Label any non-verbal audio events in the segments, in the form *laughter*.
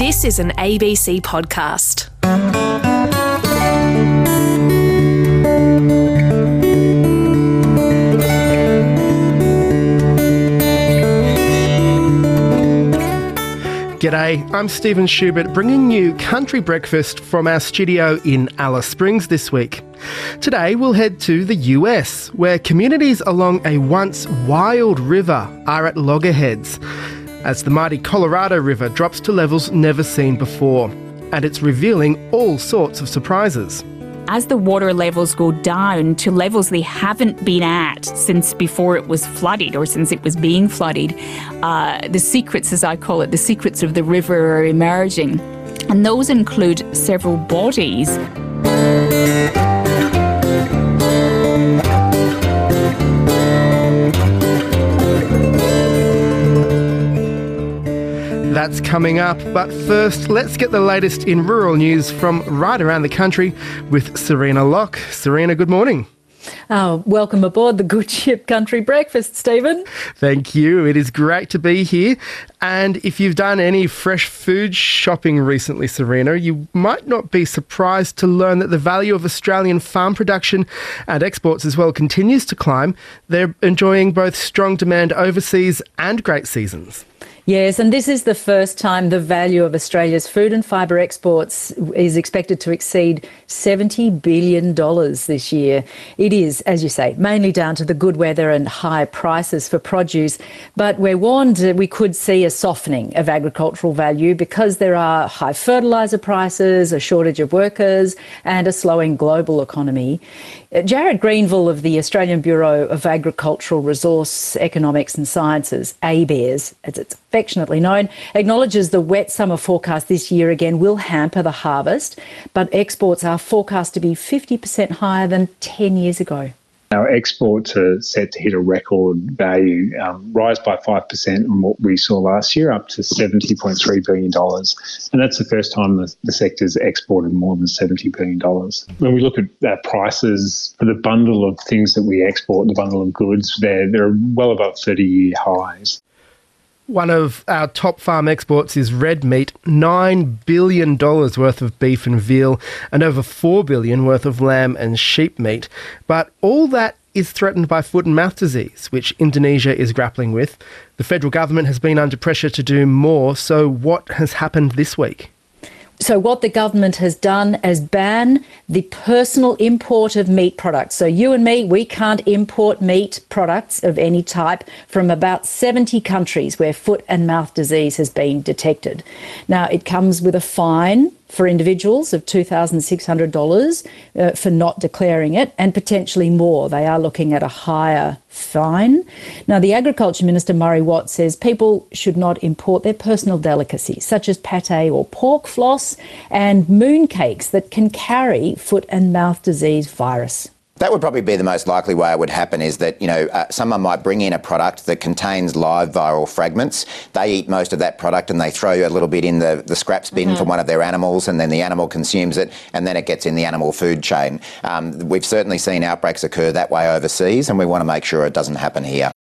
This is an ABC podcast. G'day, I'm Stephen Schubert bringing you Country Breakfast from our studio in Alice Springs this week. Today we'll head to the US, where communities along a once wild river are at loggerheads, as the mighty Colorado River drops to levels never seen before, and it's revealing all sorts of surprises as the water levels go down to levels they haven't been at since before it was flooded or since it was being flooded, uh, the secrets, as I call it, the secrets of the river are emerging. And those include several bodies. That's coming up, but first, let's get the latest in rural news from right around the country with Serena Locke. Serena, good morning. Oh, welcome aboard the Good Ship Country Breakfast, Stephen. Thank you. It is great to be here. And if you've done any fresh food shopping recently, Serena, you might not be surprised to learn that the value of Australian farm production and exports as well continues to climb. They're enjoying both strong demand overseas and great seasons. Yes, and this is the first time the value of Australia's food and fibre exports is expected to exceed $70 billion this year. It is, as you say, mainly down to the good weather and high prices for produce. But we're warned that we could see a softening of agricultural value because there are high fertiliser prices, a shortage of workers, and a slowing global economy. Jared Greenville of the Australian Bureau of Agricultural Resource Economics and Sciences, ABARES, as it's affectionately known, acknowledges the wet summer forecast this year again will hamper the harvest, but exports are forecast to be 50% higher than 10 years ago. Our exports are set to hit a record value, um, rise by 5% on what we saw last year, up to $70.3 billion. And that's the first time the, the sector's exported more than $70 billion. When we look at our prices for the bundle of things that we export, the bundle of goods, they're, they're well above 30 year highs. One of our top farm exports is red meat, $9 billion worth of beef and veal, and over 4 billion worth of lamb and sheep meat. But all that is threatened by foot and mouth disease, which Indonesia is grappling with. The federal government has been under pressure to do more, so what has happened this week? So, what the government has done is ban the personal import of meat products. So, you and me, we can't import meat products of any type from about 70 countries where foot and mouth disease has been detected. Now, it comes with a fine for individuals of $2,600 uh, for not declaring it and potentially more. They are looking at a higher fine. Now, the Agriculture Minister, Murray Watt, says people should not import their personal delicacies, such as pate or pork floss and mooncakes that can carry foot and mouth disease virus. That would probably be the most likely way it would happen is that, you know, uh, someone might bring in a product that contains live viral fragments. They eat most of that product and they throw a little bit in the, the scraps bin mm-hmm. from one of their animals and then the animal consumes it and then it gets in the animal food chain. Um, we've certainly seen outbreaks occur that way overseas and we want to make sure it doesn't happen here.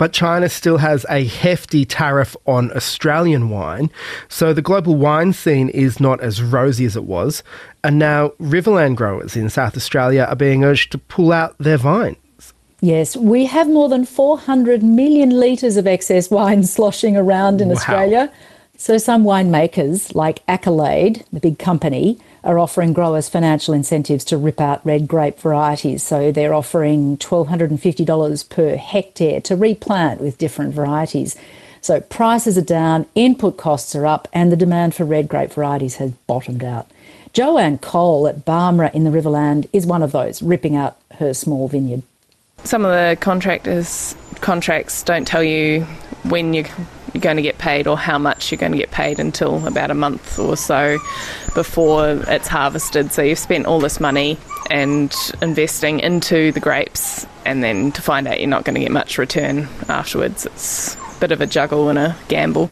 But China still has a hefty tariff on Australian wine, so the global wine scene is not as rosy as it was. And now Riverland growers in South Australia are being urged to pull out their vines. Yes, we have more than 400 million litres of excess wine *laughs* sloshing around in wow. Australia. So some winemakers, like Accolade, the big company, are offering growers financial incentives to rip out red grape varieties. So they're offering $1,250 per hectare to replant with different varieties. So prices are down, input costs are up, and the demand for red grape varieties has bottomed out. Joanne Cole at Barmera in the Riverland is one of those, ripping out her small vineyard. Some of the contractors' contracts don't tell you when you you're going to get paid or how much you're going to get paid until about a month or so before it's harvested. So you've spent all this money and investing into the grapes, and then to find out you're not going to get much return afterwards, it's a bit of a juggle and a gamble.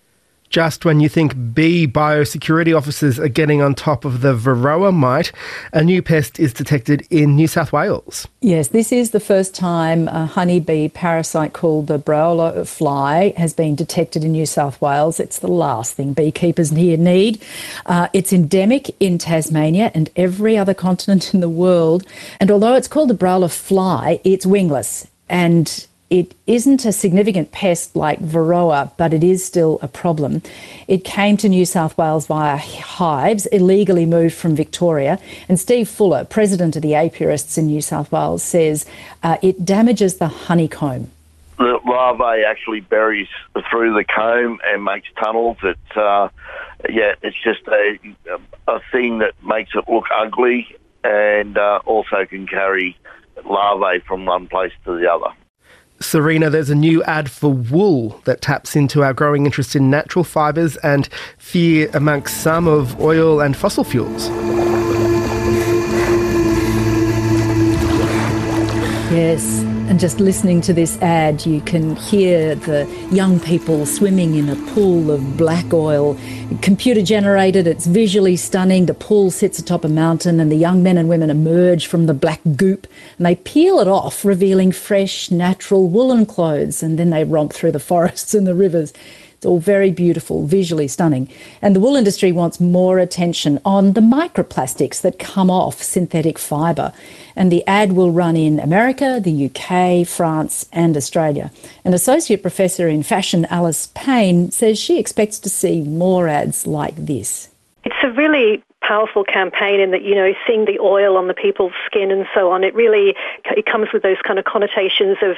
Just when you think bee biosecurity officers are getting on top of the Varroa mite, a new pest is detected in New South Wales. Yes, this is the first time a honeybee parasite called the braula fly has been detected in New South Wales. It's the last thing beekeepers here need. Uh, it's endemic in Tasmania and every other continent in the world. And although it's called the braula fly, it's wingless and it isn't a significant pest like Varroa, but it is still a problem. It came to New South Wales via hives, illegally moved from Victoria. And Steve Fuller, president of the apiarists in New South Wales, says uh, it damages the honeycomb. The larvae actually buries through the comb and makes tunnels. It's uh, yeah, it's just a a thing that makes it look ugly and uh, also can carry larvae from one place to the other. Serena, there's a new ad for wool that taps into our growing interest in natural fibres and fear amongst some of oil and fossil fuels. Yes, and just listening to this ad, you can hear the young people swimming in a pool of black oil. Computer generated, it's visually stunning. The pool sits atop a mountain, and the young men and women emerge from the black goop and they peel it off, revealing fresh, natural woolen clothes. And then they romp through the forests and the rivers. It's all very beautiful, visually stunning. And the wool industry wants more attention on the microplastics that come off synthetic fibre. And the ad will run in America, the UK, France, and Australia. An associate professor in fashion, Alice Payne, says she expects to see more ads like this. It's a really powerful campaign in that you know seeing the oil on the people's skin and so on it really it comes with those kind of connotations of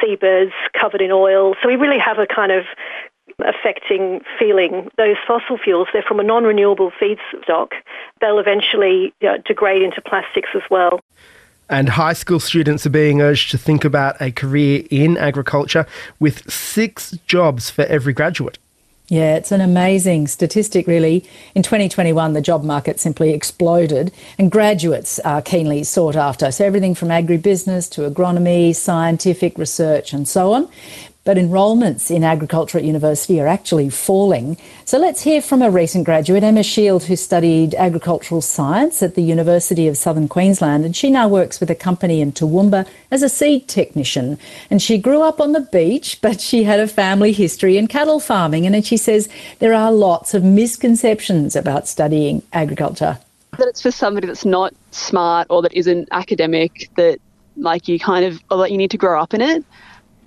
seabirds covered in oil so we really have a kind of affecting feeling. Those fossil fuels, they're from a non renewable feedstock. They'll eventually degrade into plastics as well. And high school students are being urged to think about a career in agriculture with six jobs for every graduate. Yeah, it's an amazing statistic, really. In 2021, the job market simply exploded, and graduates are keenly sought after. So, everything from agribusiness to agronomy, scientific research, and so on but enrolments in agriculture at university are actually falling. So let's hear from a recent graduate, Emma Shield, who studied agricultural science at the University of Southern Queensland, and she now works with a company in Toowoomba as a seed technician. And she grew up on the beach, but she had a family history in cattle farming, and she says there are lots of misconceptions about studying agriculture. That it's for somebody that's not smart or that isn't academic, that like you kind of, or that you need to grow up in it.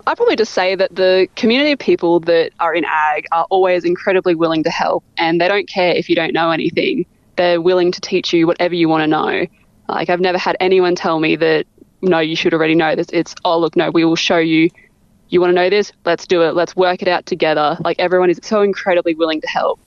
I'd probably just say that the community of people that are in ag are always incredibly willing to help and they don't care if you don't know anything. They're willing to teach you whatever you want to know. Like, I've never had anyone tell me that, no, you should already know this. It's, oh, look, no, we will show you. You want to know this? Let's do it. Let's work it out together. Like, everyone is so incredibly willing to help.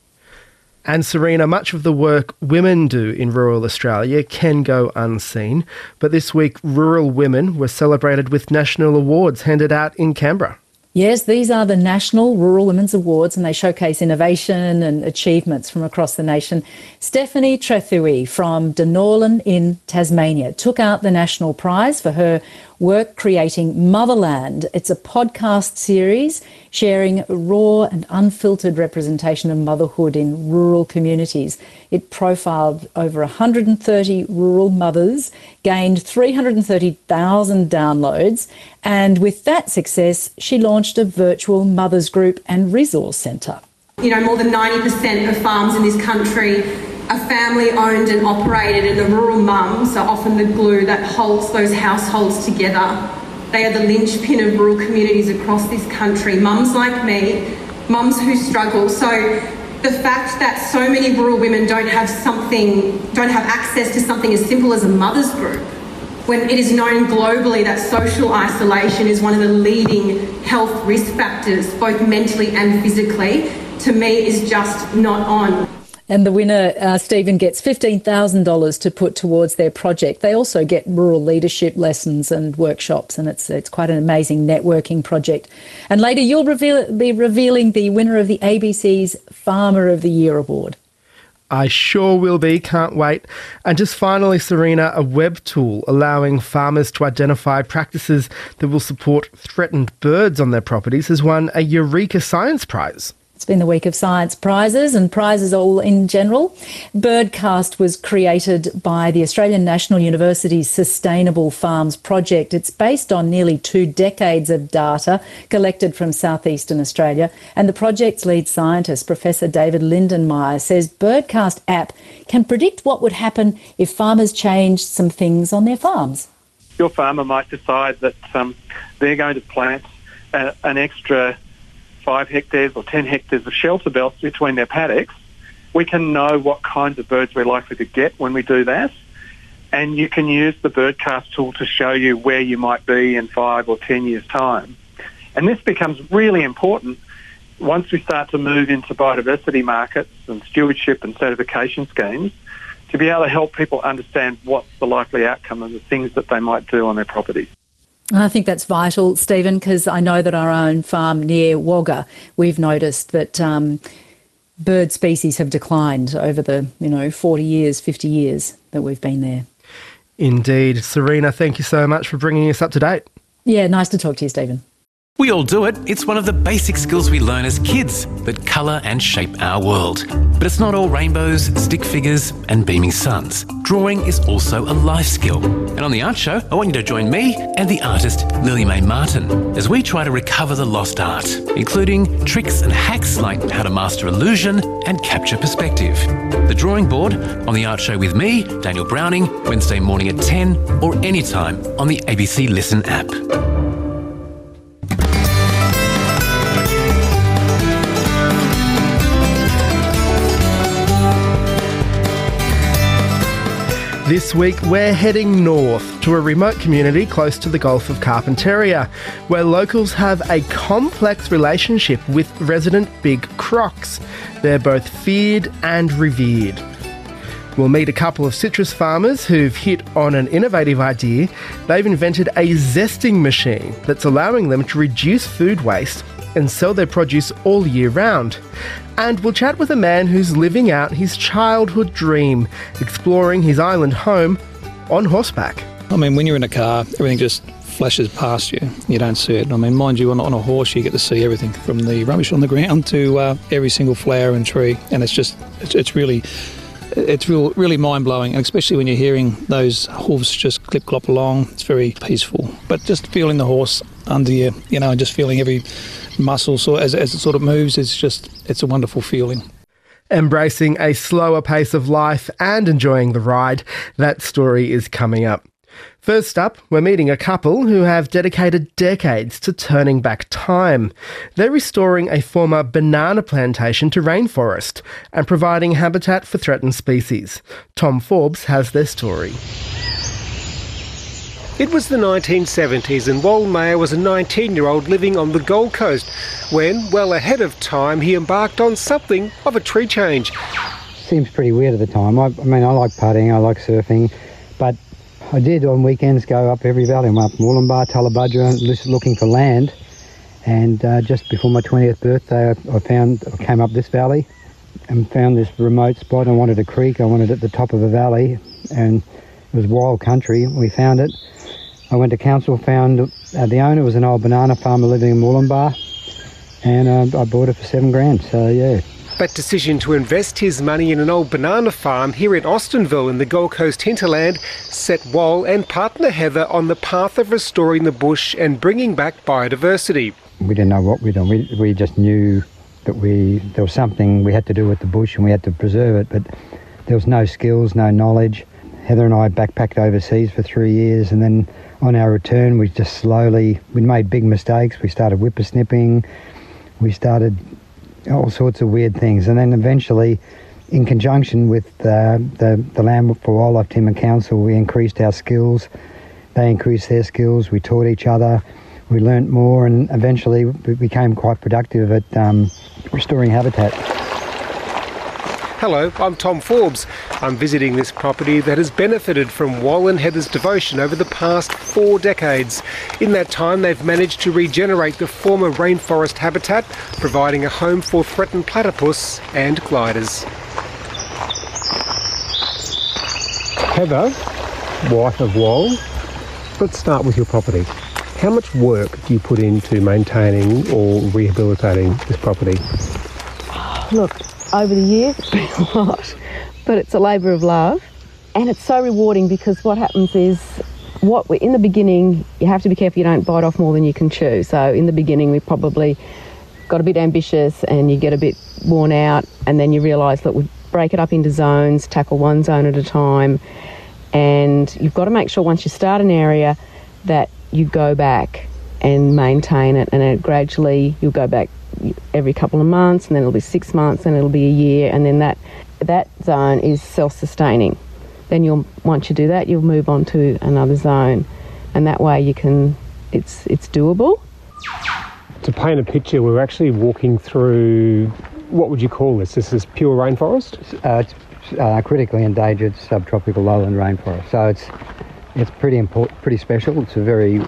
And Serena, much of the work women do in rural Australia can go unseen, but this week rural women were celebrated with national awards handed out in Canberra. Yes, these are the National Rural Women's Awards and they showcase innovation and achievements from across the nation. Stephanie Trethewey from Dunorlan in Tasmania took out the national prize for her work creating Motherland. It's a podcast series sharing raw and unfiltered representation of motherhood in rural communities. It profiled over 130 rural mothers, gained 330,000 downloads, and with that success, she launched a virtual mothers group and resource centre. You know, more than 90% of farms in this country are family owned and operated, and the rural mums are often the glue that holds those households together. They are the linchpin of rural communities across this country. Mums like me, mums who struggle. So the fact that so many rural women don't have something, don't have access to something as simple as a mother's group, when it is known globally that social isolation is one of the leading health risk factors, both mentally and physically, to me is just not on. And the winner, uh, Stephen, gets $15,000 to put towards their project. They also get rural leadership lessons and workshops, and it's, it's quite an amazing networking project. And later, you'll reveal, be revealing the winner of the ABC's Farmer of the Year award. I sure will be, can't wait. And just finally, Serena, a web tool allowing farmers to identify practices that will support threatened birds on their properties has won a Eureka Science Prize. It's been the week of science prizes and prizes all in general. Birdcast was created by the Australian National University's Sustainable Farms Project. It's based on nearly two decades of data collected from southeastern Australia. And the project's lead scientist, Professor David Lindenmayer, says Birdcast app can predict what would happen if farmers changed some things on their farms. Your farmer might decide that um, they're going to plant a, an extra five hectares or 10 hectares of shelter belts between their paddocks, we can know what kinds of birds we're likely to get when we do that. And you can use the birdcast tool to show you where you might be in five or 10 years' time. And this becomes really important once we start to move into biodiversity markets and stewardship and certification schemes to be able to help people understand what's the likely outcome of the things that they might do on their properties. I think that's vital, Stephen, because I know that our own farm near Wagga, we've noticed that um, bird species have declined over the, you know, 40 years, 50 years that we've been there. Indeed. Serena, thank you so much for bringing us up to date. Yeah, nice to talk to you, Stephen. We all do it. It's one of the basic skills we learn as kids that colour and shape our world. But it's not all rainbows, stick figures, and beaming suns. Drawing is also a life skill. And on the Art Show, I want you to join me and the artist Lily Mae Martin as we try to recover the lost art, including tricks and hacks like how to master illusion and capture perspective. The drawing board on the Art Show with me, Daniel Browning, Wednesday morning at 10 or anytime on the ABC Listen app. This week, we're heading north to a remote community close to the Gulf of Carpentaria, where locals have a complex relationship with resident big crocs. They're both feared and revered. We'll meet a couple of citrus farmers who've hit on an innovative idea. They've invented a zesting machine that's allowing them to reduce food waste and sell their produce all year round. And we'll chat with a man who's living out his childhood dream, exploring his island home on horseback. I mean, when you're in a car, everything just flashes past you. You don't see it. I mean, mind you, on, on a horse, you get to see everything from the rubbish on the ground to uh, every single flower and tree, and it's just, it's, it's really it's real, really mind blowing, and especially when you're hearing those hooves just clip clop along. It's very peaceful. But just feeling the horse under you, you know, and just feeling every muscle so as, as it sort of moves, it's just it's a wonderful feeling. Embracing a slower pace of life and enjoying the ride. That story is coming up. First up, we're meeting a couple who have dedicated decades to turning back time. They're restoring a former banana plantation to rainforest and providing habitat for threatened species. Tom Forbes has their story. It was the 1970s and Wal Mayer was a 19 year old living on the Gold Coast when, well ahead of time, he embarked on something of a tree change. Seems pretty weird at the time. I, I mean, I like putting, I like surfing, but I did on weekends go up every valley. I went up Mudgeeraba, Tallebudgera, looking for land. And uh, just before my 20th birthday, I, I found, I came up this valley and found this remote spot. I wanted a creek. I wanted it at the top of a valley, and it was wild country. We found it. I went to council, found uh, the owner was an old banana farmer living in Mudgeeraba, and uh, I bought it for seven grand. So yeah. That decision to invest his money in an old banana farm here in Austinville in the Gold Coast hinterland set Wal and partner Heather on the path of restoring the bush and bringing back biodiversity. We didn't know what we'd done. We, we just knew that we there was something we had to do with the bush and we had to preserve it, but there was no skills, no knowledge. Heather and I backpacked overseas for three years and then on our return, we just slowly we made big mistakes. We started whippersnipping. We started all sorts of weird things, and then eventually, in conjunction with uh, the the Land for Wildlife Team and Council, we increased our skills. They increased their skills. We taught each other. We learnt more, and eventually we became quite productive at um, restoring habitat. Hello, I'm Tom Forbes. I'm visiting this property that has benefited from Wal and Heather's devotion over the past four decades. In that time, they've managed to regenerate the former rainforest habitat, providing a home for threatened platypus and gliders. Heather, wife of Wal, let's start with your property. How much work do you put into maintaining or rehabilitating this property? look, over the years, it's been a lot, but it's a labour of love. And it's so rewarding because what happens is, what we, in the beginning, you have to be careful you don't bite off more than you can chew. So in the beginning, we probably got a bit ambitious and you get a bit worn out, and then you realise that we break it up into zones, tackle one zone at a time, and you've got to make sure once you start an area that you go back and maintain it, and it gradually you'll go back every couple of months, and then it'll be six months, and it'll be a year, and then that that zone is self-sustaining. Then you'll once you do that, you'll move on to another zone, and that way you can. It's it's doable. To paint a picture, we're actually walking through. What would you call this? This is pure rainforest. Uh, it's uh, critically endangered subtropical lowland rainforest. So it's it's pretty important, pretty special. It's a very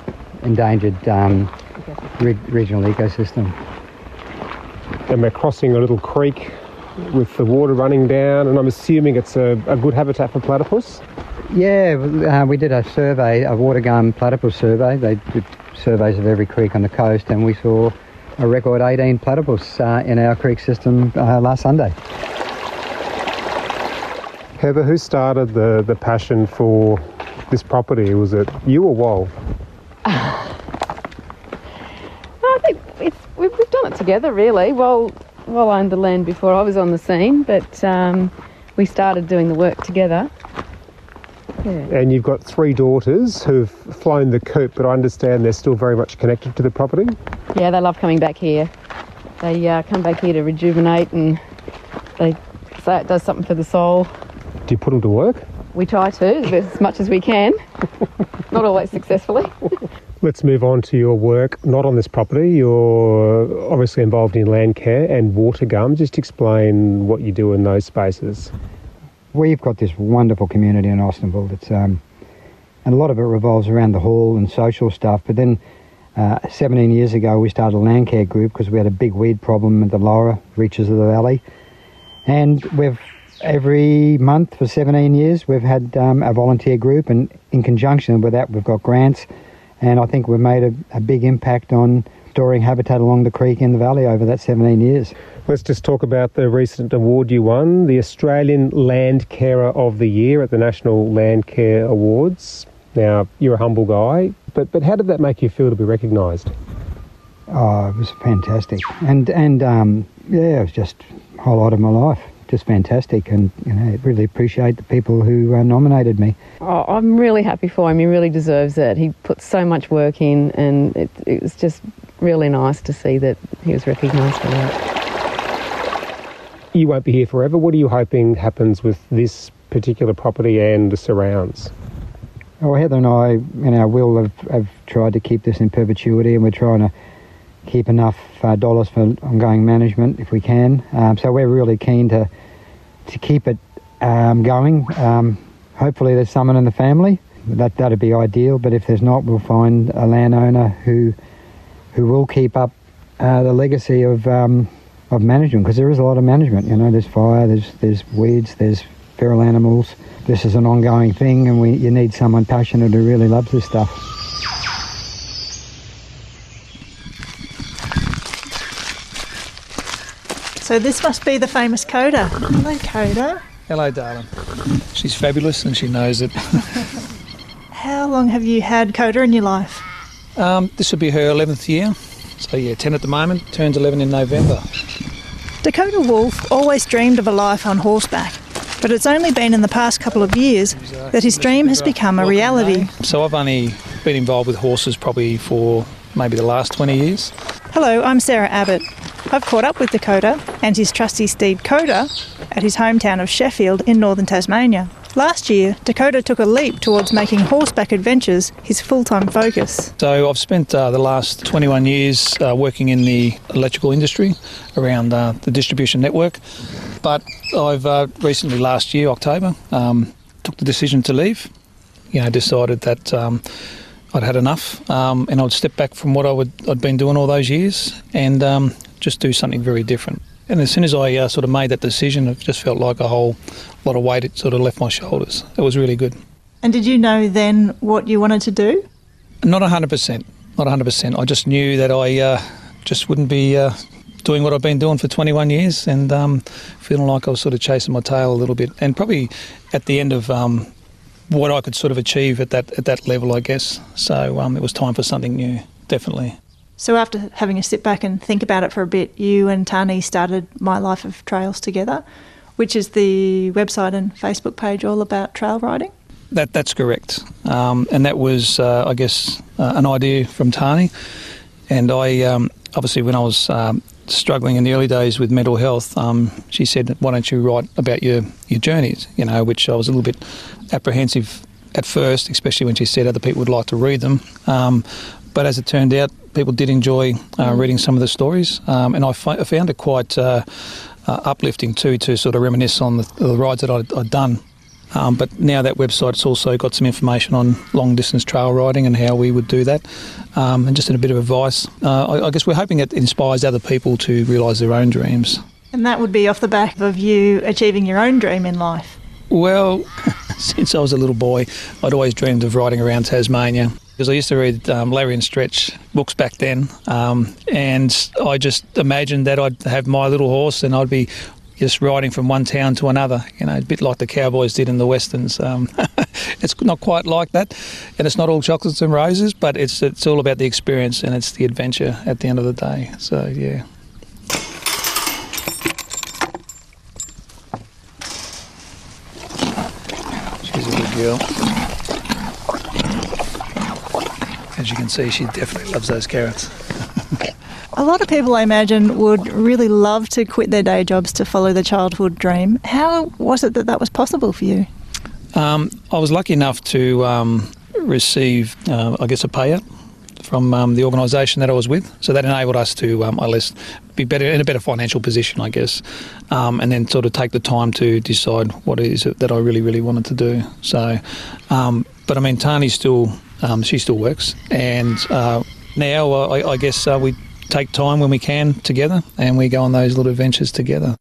endangered um, re- regional ecosystem. And we're crossing a little creek with the water running down, and I'm assuming it's a, a good habitat for platypus. Yeah, uh, we did a survey, a Watergum platypus survey. They did surveys of every creek on the coast, and we saw a record 18 platypus uh, in our creek system uh, last Sunday. Heather, who started the, the passion for this property? Was it you or Wal? I think it's, we've, we've done it together, really. Well, well, I owned the land before I was on the scene, but um, we started doing the work together. Yeah. And you've got three daughters who've flown the coop, but I understand they're still very much connected to the property. Yeah, they love coming back here. They uh, come back here to rejuvenate and they say it does something for the soul. Do you put them to work? We try to as much as we can, *laughs* not always successfully. *laughs* Let's move on to your work, not on this property. You're obviously involved in land care and Watergum. Just explain what you do in those spaces. We've got this wonderful community in Austinville. That's um, and a lot of it revolves around the hall and social stuff. But then, uh, 17 years ago, we started a land care group because we had a big weed problem in the lower reaches of the valley, and we've every month for 17 years we've had um, a volunteer group, and in conjunction with that, we've got grants and I think we've made a, a big impact on storing habitat along the creek in the valley over that 17 years. Let's just talk about the recent award you won, the Australian Land Carer of the Year at the National Land Care Awards. Now, you're a humble guy, but, but how did that make you feel to be recognised? Oh, it was fantastic. And, and um, yeah, it was just a whole lot of my life. Just fantastic, and you know, really appreciate the people who uh, nominated me. Oh, I'm really happy for him. He really deserves it. He put so much work in, and it, it was just really nice to see that he was recognised for that. You won't be here forever. What are you hoping happens with this particular property and the surrounds? Well, Heather and I, in our will, have, have tried to keep this in perpetuity, and we're trying to keep enough uh, dollars for ongoing management if we can. Um, so we're really keen to to keep it um, going. Um, hopefully, there's someone in the family that that'd be ideal. But if there's not, we'll find a landowner who who will keep up uh, the legacy of um, of management because there is a lot of management. You know, there's fire, there's there's weeds, there's feral animals. This is an ongoing thing, and we you need someone passionate who really loves this stuff. So this must be the famous Coda. Hello, Coda. Hello, darling. She's fabulous and she knows it. *laughs* How long have you had Coda in your life? Um, this would be her 11th year. So, yeah, 10 at the moment, turns 11 in November. Dakota Wolf always dreamed of a life on horseback, but it's only been in the past couple of years that his dream has become a reality. So, I've only been involved with horses probably for maybe the last 20 years. Hello, I'm Sarah Abbott. I've caught up with Dakota and his trusty steed Coda at his hometown of Sheffield in northern Tasmania. Last year, Dakota took a leap towards making horseback adventures his full time focus. So I've spent uh, the last 21 years uh, working in the electrical industry around uh, the distribution network. But I've uh, recently, last year, October, um, took the decision to leave. You know, decided that um, I'd had enough um, and I'd step back from what I would, I'd been doing all those years and um, just do something very different. And as soon as I uh, sort of made that decision, it just felt like a whole lot of weight had sort of left my shoulders. It was really good. And did you know then what you wanted to do? Not 100%. Not 100%. I just knew that I uh, just wouldn't be uh, doing what I've been doing for 21 years and um, feeling like I was sort of chasing my tail a little bit. And probably at the end of um, what I could sort of achieve at that at that level, I guess. So um, it was time for something new, definitely. So after having a sit back and think about it for a bit, you and Tani started My Life of Trails together, which is the website and Facebook page all about trail riding. That that's correct, um, and that was, uh, I guess, uh, an idea from Tani, and I um, obviously when I was um, struggling in the early days with mental health, um, she said, "Why don't you write about your your journeys?" You know, which I was a little bit apprehensive at first, especially when she said other people would like to read them. Um, but as it turned out, people did enjoy uh, reading some of the stories, um, and I, I found it quite uh, uh, uplifting too to sort of reminisce on the, the rides that I'd, I'd done. Um, but now that website's also got some information on long distance trail riding and how we would do that, um, and just in a bit of advice. Uh, I, I guess we're hoping it inspires other people to realise their own dreams. And that would be off the back of you achieving your own dream in life. Well, *laughs* since I was a little boy, I'd always dreamed of riding around Tasmania because I used to read um, Larry and Stretch books back then, um, and I just imagined that I'd have my little horse and I'd be just riding from one town to another, you know, a bit like the cowboys did in the westerns. Um, *laughs* it's not quite like that, and it's not all chocolates and roses, but it's it's all about the experience and it's the adventure at the end of the day. So yeah. She's a good girl. As you can see, she definitely loves those carrots. *laughs* A lot of people, I imagine, would really love to quit their day jobs to follow the childhood dream. How was it that that was possible for you? Um, I was lucky enough to um, receive, uh, I guess, a payout from um, the organisation that I was with. So that enabled us to, um, at least, be better in a better financial position, I guess, um, and then sort of take the time to decide what it is that I really, really wanted to do. So, um, but I mean, Tani still, um, she still works, and uh, now uh, I, I guess uh, we take time when we can together, and we go on those little adventures together.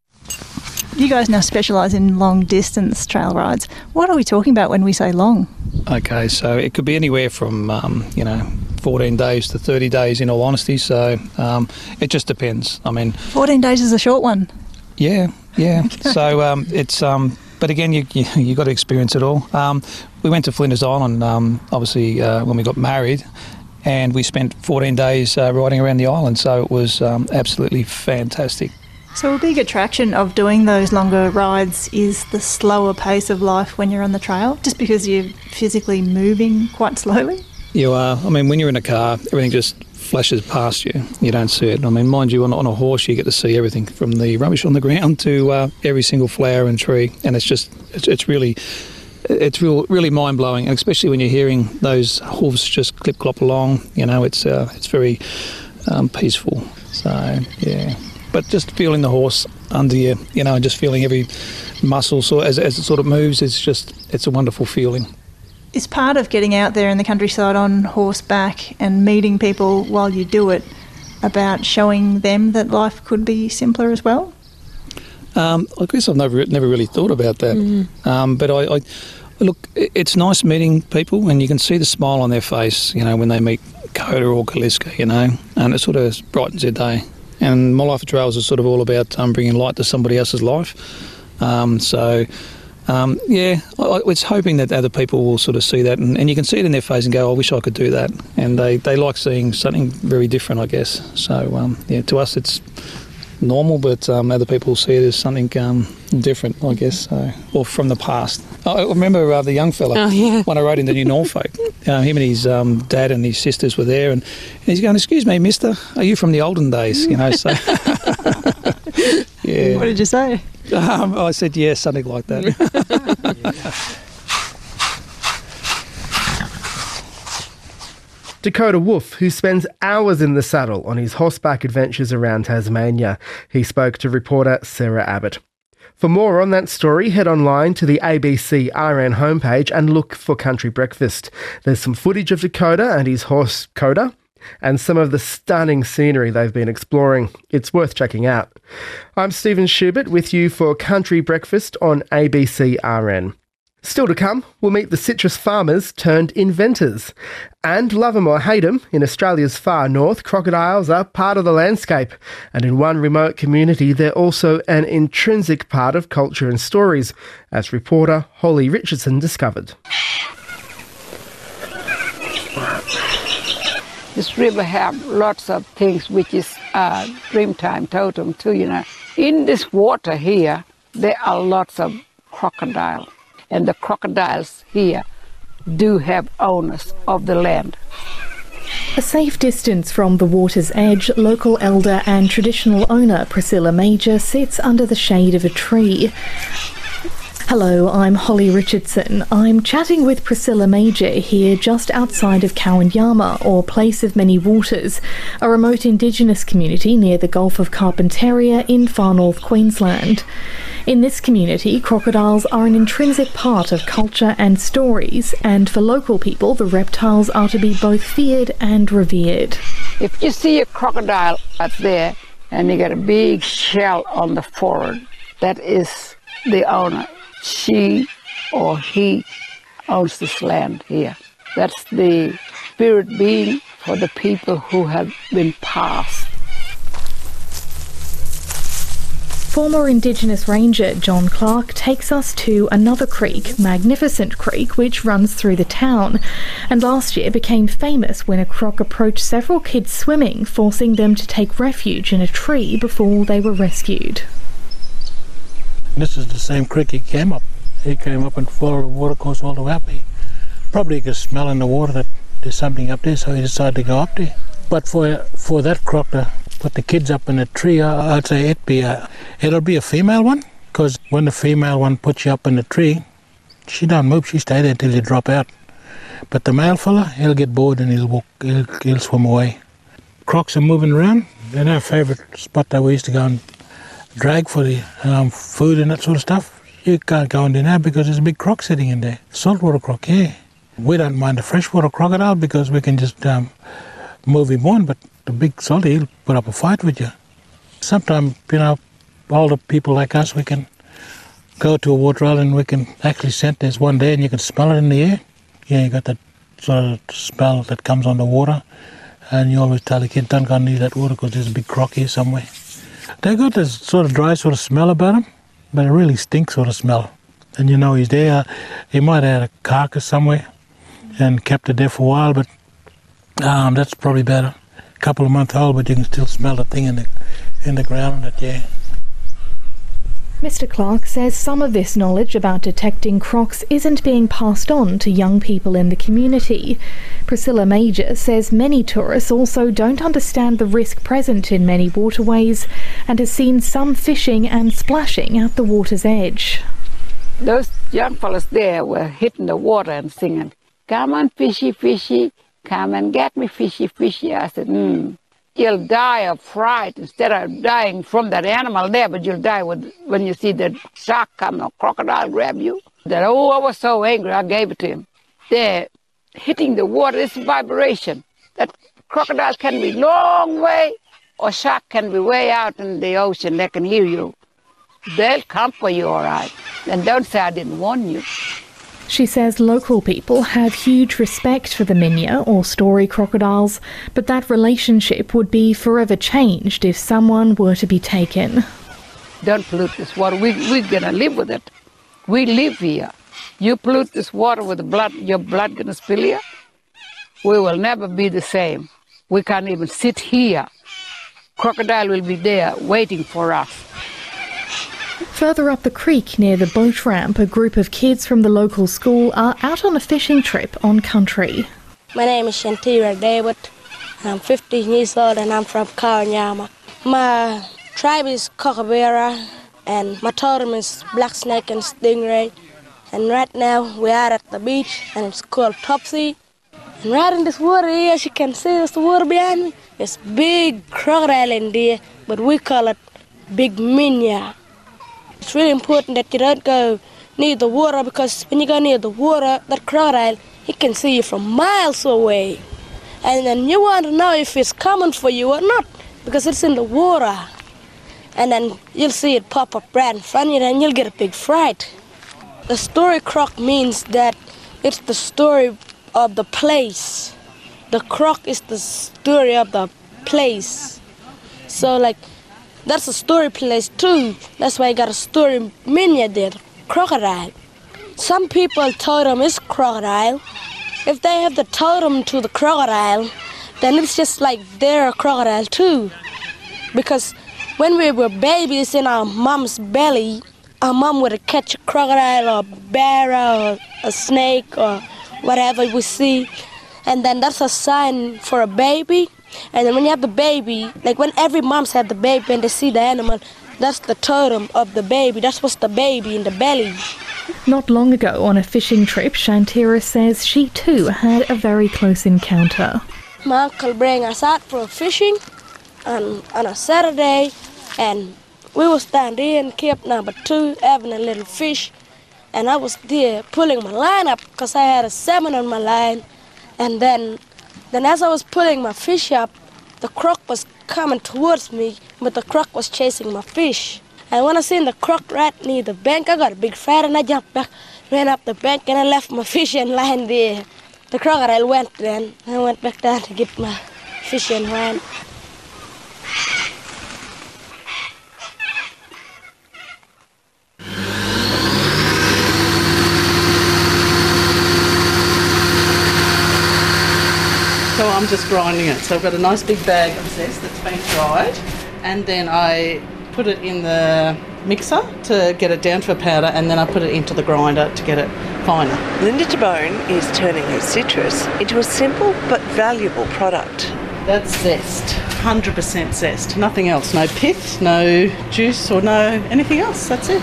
You guys now specialise in long distance trail rides. What are we talking about when we say long? Okay, so it could be anywhere from um, you know 14 days to 30 days. In all honesty, so um, it just depends. I mean, 14 days is a short one. yeah, yeah. *laughs* so um, it's um, but again, you you, you got to experience it all. Um, we went to Flinders Island, um, obviously uh, when we got married. And we spent 14 days uh, riding around the island, so it was um, absolutely fantastic. So, a big attraction of doing those longer rides is the slower pace of life when you're on the trail, just because you're physically moving quite slowly. You are. I mean, when you're in a car, everything just flashes past you. You don't see it. I mean, mind you, on, on a horse, you get to see everything from the rubbish on the *laughs* ground to uh, every single flower and tree, and it's just, it's, it's really, it's real, really mind blowing, especially when you're hearing those hooves just clip clop along. You know, it's uh, it's very um, peaceful. So yeah, but just feeling the horse under you, you know, and just feeling every muscle so as, as it sort of moves, it's just it's a wonderful feeling. Is part of getting out there in the countryside on horseback and meeting people while you do it about showing them that life could be simpler as well? Um, I guess I've never never really thought about that. Um, but I, I look, it's nice meeting people, and you can see the smile on their face, you know, when they meet Coda or Kaliska, you know, and it sort of brightens their day. And my life of trails is sort of all about um, bringing light to somebody else's life. Um, so. Um, yeah, I, I- it's hoping that other people will sort of see that, and, and you can see it in their face and go, "I wish I could do that." And they, they like seeing something very different, I guess. So um, yeah, to us it's normal, but um, other people see it as something um, different, I guess, so, or from the past. I remember uh, the young fella Oh, yeah. when I rode into New Norfolk. *laughs* Uh, him and his um, dad and his sisters were there, and, and he's going, "Excuse me, Mister, are you from the olden days?" You know, so *laughs* yeah. What did you say? Um, I said, "Yeah, something like that." *laughs* Dakota Wolf, who spends hours in the saddle on his horseback adventures around Tasmania. He spoke to reporter Sarah Abbott. For more on that story, head online to the ABC RN homepage and look for Country Breakfast. There's some footage of Dakota and his horse Coda, and some of the stunning scenery they've been exploring. It's worth checking out. I'm Stephen Schubert with you for Country Breakfast on ABC RN. Still to come, we'll meet the citrus farmers turned inventors. And love 'em or hate 'em, in Australia's far north, crocodiles are part of the landscape. And in one remote community, they're also an intrinsic part of culture and stories, as reporter Holly Richardson discovered. This river have lots of things which is uh, Dreamtime totem too, you know. In this water here, there are lots of crocodile. And the crocodiles here do have owners of the land. A safe distance from the water's edge, local elder and traditional owner Priscilla Major sits under the shade of a tree. Hello, I'm Holly Richardson. I'm chatting with Priscilla Major here just outside of Kowanyama, or Place of Many Waters, a remote Indigenous community near the Gulf of Carpentaria in far north Queensland. In this community, crocodiles are an intrinsic part of culture and stories, and for local people, the reptiles are to be both feared and revered. If you see a crocodile up there and you got a big shell on the forehead, that is the owner she or he owns this land here. That's the spirit being for the people who have been passed. Former Indigenous Ranger John Clark takes us to another creek, Magnificent Creek, which runs through the town, and last year became famous when a croc approached several kids swimming, forcing them to take refuge in a tree before they were rescued. This is the same creek he came up. He came up and followed the water course all the way up. He probably could smell in the water that there's something up there, so he decided to go up there. But for for that croc to put the kids up in a tree, uh, I'd say it'd be a, it'll be a female one, because when the female one puts you up in the tree, she don't move, she stay there until you drop out. But the male fella, he'll get bored and he'll walk, he'll, he'll swim away. Crocs are moving around. They're in our favourite spot that we used to go and drag for the um, food and that sort of stuff. You can't go in there now because there's a big croc sitting in there. Saltwater croc, yeah. We don't mind the freshwater crocodile because we can just um, move him on, but the big salty, he'll put up a fight with you. Sometimes, you know, older people like us, we can go to a water island and we can actually scent this one day and you can smell it in the air. Yeah, you got that sort of smell that comes on the water. And you always tell the kid, don't go near that water because there's a big croc here somewhere. They got this sort of dry sort of smell about them, but it really stinks sort of smell. And you know he's there. He might have had a carcass somewhere and kept it there for a while, but um, that's probably about a couple of months old, but you can still smell the thing in the in the ground. That yeah. Mr. Clark says some of this knowledge about detecting crocs isn't being passed on to young people in the community. Priscilla Major says many tourists also don't understand the risk present in many waterways and has seen some fishing and splashing at the water's edge. Those young fellas there were hitting the water and singing, Come on, fishy, fishy, come and get me, fishy, fishy. I said, hmm you'll die of fright instead of dying from that animal there, but you'll die with, when you see the shark come or crocodile grab you. That, oh, I was so angry, I gave it to him. They're hitting the water, it's vibration. That crocodile can be long way or shark can be way out in the ocean, they can hear you. They'll come for you, all right. And don't say I didn't warn you. She says local people have huge respect for the minya or story crocodiles, but that relationship would be forever changed if someone were to be taken. Don't pollute this water. We, we're going to live with it. We live here. You pollute this water with blood, your blood going to spill here? We will never be the same. We can't even sit here. Crocodile will be there waiting for us. Further up the creek near the boat ramp, a group of kids from the local school are out on a fishing trip on country. My name is Shantira David. I'm 15 years old and I'm from Kowanyama. My tribe is Kookaburra and my totem is black snake and stingray. And right now we are at the beach and it's called Topsy. And right in this water here, as you can see, the water behind me. it's big crocodile in there, but we call it Big Minya. It's really important that you don't go near the water because when you go near the water, that crocodile, he can see you from miles away. And then you want to know if it's coming for you or not because it's in the water. And then you'll see it pop up right in front of you and you'll get a big fright. The story croc means that it's the story of the place. The croc is the story of the place. So like that's a story place too. That's why I got a story minya there, crocodile. Some people totem is crocodile. If they have the totem to the crocodile, then it's just like they're a crocodile too. Because when we were babies in our mom's belly, our mom would catch a crocodile or a bear or a snake or whatever we see. And then that's a sign for a baby. And then when you have the baby, like when every mom's had the baby and they see the animal, that's the totem of the baby. That's what's the baby in the belly. Not long ago, on a fishing trip, Shantira says she too had a very close encounter. My uncle bring us out for fishing on, on a Saturday, and we was down there in Cape number two having a little fish, and I was there pulling my line up because I had a salmon on my line, and then, then as I was pulling my fish up, the croc was coming towards me, but the croc was chasing my fish. And when I seen the croc right near the bank, I got a big fright and I jumped back, ran up the bank, and I left my *laughs* fish and line there. The crocodile went then. I went back down to get my fish and line. So I'm just grinding it. So I've got a nice big bag of zest that's been dried, and then I put it in the mixer to get it down to a powder, and then I put it into the grinder to get it finer. Linda Tabone is turning her citrus into a simple but valuable product. That's zest, 100% zest, nothing else. No pith, no juice, or no anything else. That's it.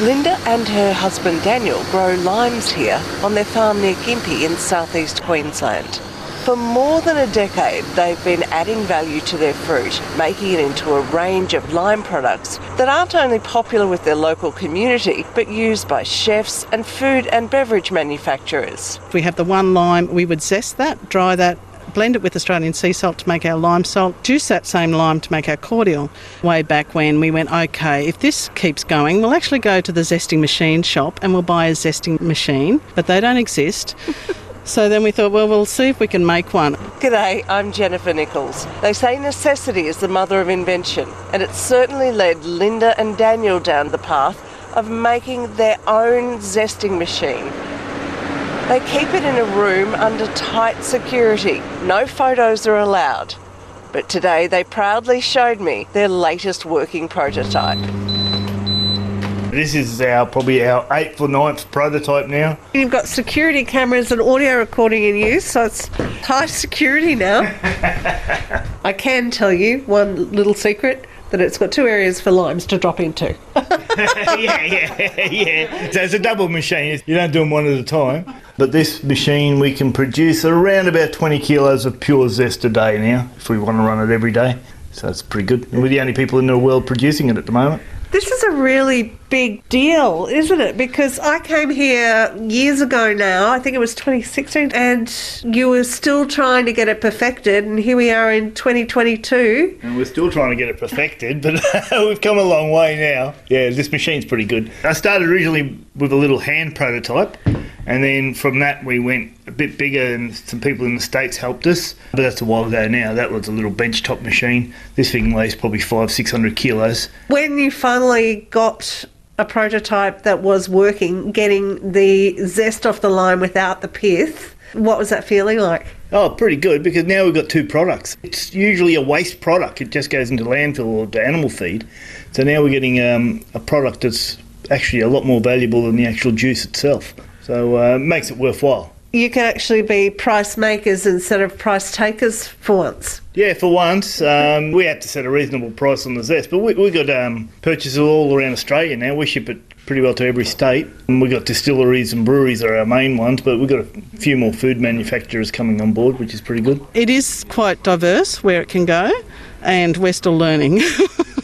Linda and her husband Daniel grow limes here on their farm near Gympie in southeast Queensland. For more than a decade, they've been adding value to their fruit, making it into a range of lime products that aren't only popular with their local community, but used by chefs and food and beverage manufacturers. If we have the one lime, we would zest that, dry that, blend it with Australian sea salt to make our lime salt, juice that same lime to make our cordial. Way back when we went, okay, if this keeps going, we'll actually go to the zesting machine shop and we'll buy a zesting machine, but they don't exist. *laughs* So then we thought, well, we'll see if we can make one. G'day, I'm Jennifer Nichols. They say necessity is the mother of invention, and it certainly led Linda and Daniel down the path of making their own zesting machine. They keep it in a room under tight security. No photos are allowed. But today they proudly showed me their latest working prototype. This is our probably our eighth or ninth prototype now. You've got security cameras and audio recording in use, so it's high security now. *laughs* I can tell you one little secret that it's got two areas for limes to drop into. *laughs* *laughs* yeah, yeah, yeah. So it's a double machine. You don't do them one at a time. But this machine, we can produce around about 20 kilos of pure zest a day now, if we want to run it every day. So it's pretty good. And we're the only people in the world producing it at the moment. This is a really big deal, isn't it? Because I came here years ago now, I think it was 2016, and you were still trying to get it perfected, and here we are in 2022. And we're still trying to get it perfected, but *laughs* we've come a long way now. Yeah, this machine's pretty good. I started originally with a little hand prototype, and then from that we went a bit bigger, and some people in the States helped us. But that's a while ago now. That was a little benchtop machine. This thing weighs probably five, six hundred kilos. When you finally got a prototype that was working, getting the zest off the lime without the pith, what was that feeling like? Oh, pretty good because now we've got two products. It's usually a waste product. It just goes into landfill or to animal feed. So now we're getting um, a product that's actually a lot more valuable than the actual juice itself. So uh, it makes it worthwhile. You can actually be price makers instead of price takers for once. Yeah, for once, um, we have to set a reasonable price on the zest, but we, we got um, purchases all around Australia now. We ship it pretty well to every state. And we've got distilleries and breweries are our main ones, but we've got a few more food manufacturers coming on board, which is pretty good. It is quite diverse where it can go, and we're still learning.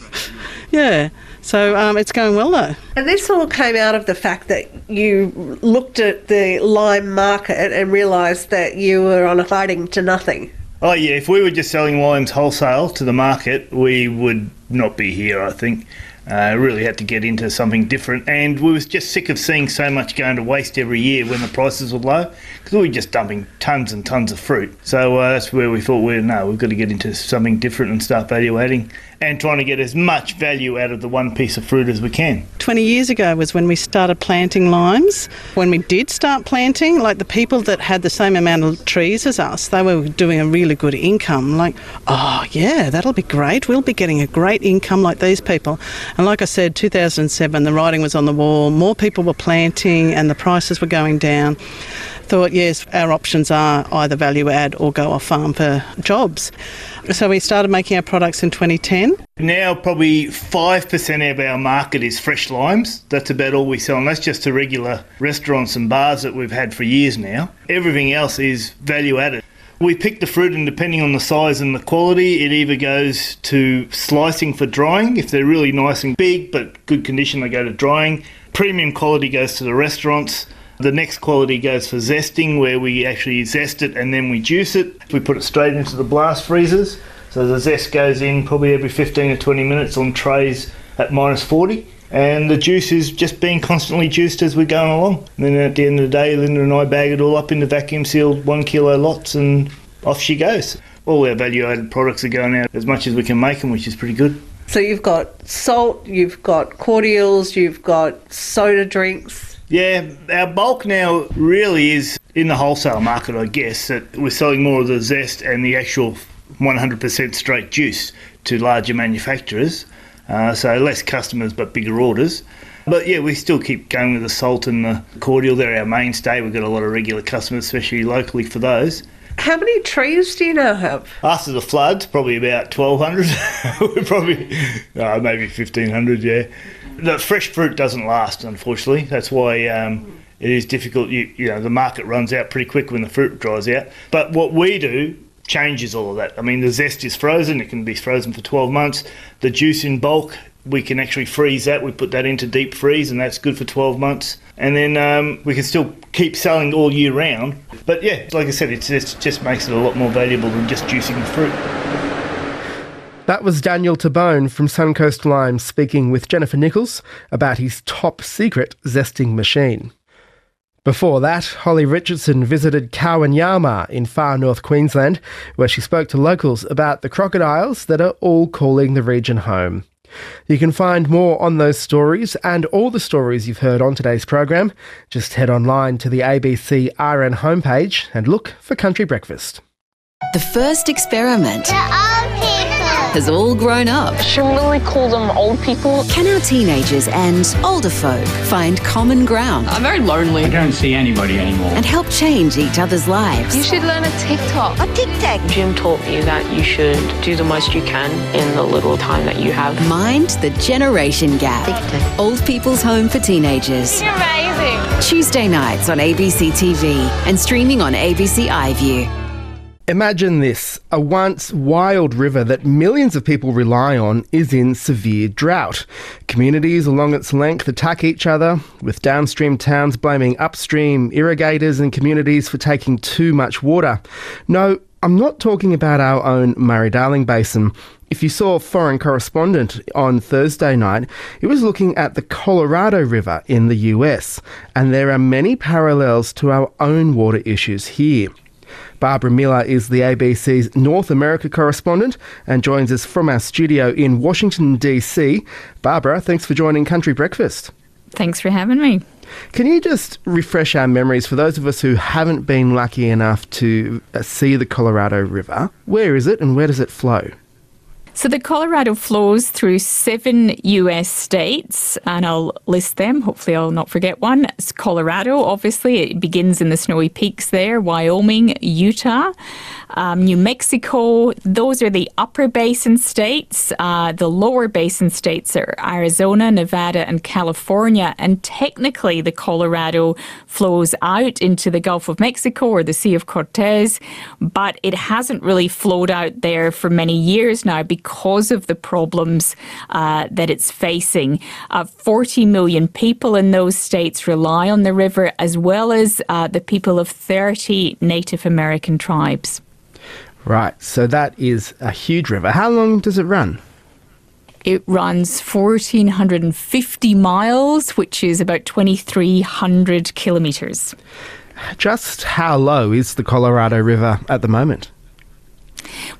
*laughs* yeah. So um, it's going well though. And this all came out of the fact that you looked at the lime market and realised that you were on a fighting to nothing. Oh yeah, if we were just selling limes wholesale to the market, we would not be here. I think Uh, really had to get into something different, and we was just sick of seeing so much going to waste every year when the prices were low, because we were just dumping tons and tons of fruit. So uh, that's where we thought, we no, we've got to get into something different and start value adding, and trying to get as much value out of the one piece of fruit as we can. 20 years ago was when we started planting limes. When we did start planting, like the people that had the same amount of trees as us, they were doing a really good income. Like, oh, yeah, that'll be great. We'll be getting a great income like these people. And like I said, 2007, the writing was on the wall, more people were planting, and the prices were going down. Thought, yes, our options are either value add or go off farm for jobs. So we started making our products in 2010. Now, probably 5% of our market is fresh limes. That's about all we sell, and that's just to regular restaurants and bars that we've had for years now. Everything else is value added. We pick the fruit, and depending on the size and the quality, it either goes to slicing for drying. If they're really nice and big but good condition, they go to drying. Premium quality goes to the restaurants. The next quality goes for zesting, where we actually zest it and then we juice it. We put it straight into the blast freezers. So the zest goes in probably every 15 or 20 minutes on trays at minus 40. And the juice is just being constantly juiced as we're going along. And then at the end of the day, Linda and I bag it all up into vacuum sealed one kilo lots and off she goes. All our value added products are going out as much as we can make them, which is pretty good. So you've got salt, you've got cordials, you've got soda drinks. Yeah, our bulk now really is in the wholesale market, I guess, that we're selling more of the zest and the actual 100% straight juice to larger manufacturers. Uh, so less customers but bigger orders. But yeah, we still keep going with the salt and the cordial. They're our mainstay. We've got a lot of regular customers, especially locally for those. How many trees do you now have? After the floods, probably about 1,200. *laughs* We're probably, uh, maybe 1,500, yeah. The fresh fruit doesn't last, unfortunately. That's why um, it is difficult. You, you know, the market runs out pretty quick when the fruit dries out. But what we do changes all of that. I mean, the zest is frozen, it can be frozen for 12 months. The juice in bulk, we can actually freeze that. We put that into deep freeze, and that's good for 12 months. And then um, we can still keep selling all year round. But yeah, like I said, it just, just makes it a lot more valuable than just juicing the fruit. That was Daniel Tabone from Suncoast Lime speaking with Jennifer Nichols about his top secret zesting machine. Before that, Holly Richardson visited Kowanyama in far north Queensland, where she spoke to locals about the crocodiles that are all calling the region home. You can find more on those stories and all the stories you've heard on today's program. Just head online to the ABC RN homepage and look for Country Breakfast. The first experiment has all grown up. Should we really call them old people? Can our teenagers and older folk find common ground? I'm very lonely. I don't see anybody anymore. And help change each other's lives. You should learn a TikTok. A tic-tac. Jim taught me that you should do the most you can in the little time that you have. Mind the generation gap. Tic-tac. Old People's Home for Teenagers. You're amazing. Tuesday nights on ABC TV and streaming on ABC iView. Imagine this a once wild river that millions of people rely on is in severe drought. Communities along its length attack each other, with downstream towns blaming upstream irrigators and communities for taking too much water. No, I'm not talking about our own Murray Darling Basin. If you saw Foreign Correspondent on Thursday night, it was looking at the Colorado River in the US, and there are many parallels to our own water issues here. Barbara Miller is the ABC's North America correspondent and joins us from our studio in Washington, D.C. Barbara, thanks for joining Country Breakfast. Thanks for having me. Can you just refresh our memories for those of us who haven't been lucky enough to uh, see the Colorado River? Where is it and where does it flow? So the Colorado flows through seven US states, and I'll list them. Hopefully, I'll not forget one. It's Colorado, obviously, it begins in the snowy peaks there, Wyoming, Utah, um, New Mexico. Those are the upper basin states. Uh, the lower basin states are Arizona, Nevada, and California. And technically, the Colorado flows out into the Gulf of Mexico or the Sea of Cortez, but it hasn't really flowed out there for many years now because because of the problems uh, that it's facing. Uh, 40 million people in those states rely on the river, as well as uh, the people of 30 Native American tribes. Right, so that is a huge river. How long does it run? It runs 1,450 miles, which is about 2,300 kilometres. Just how low is the Colorado River at the moment?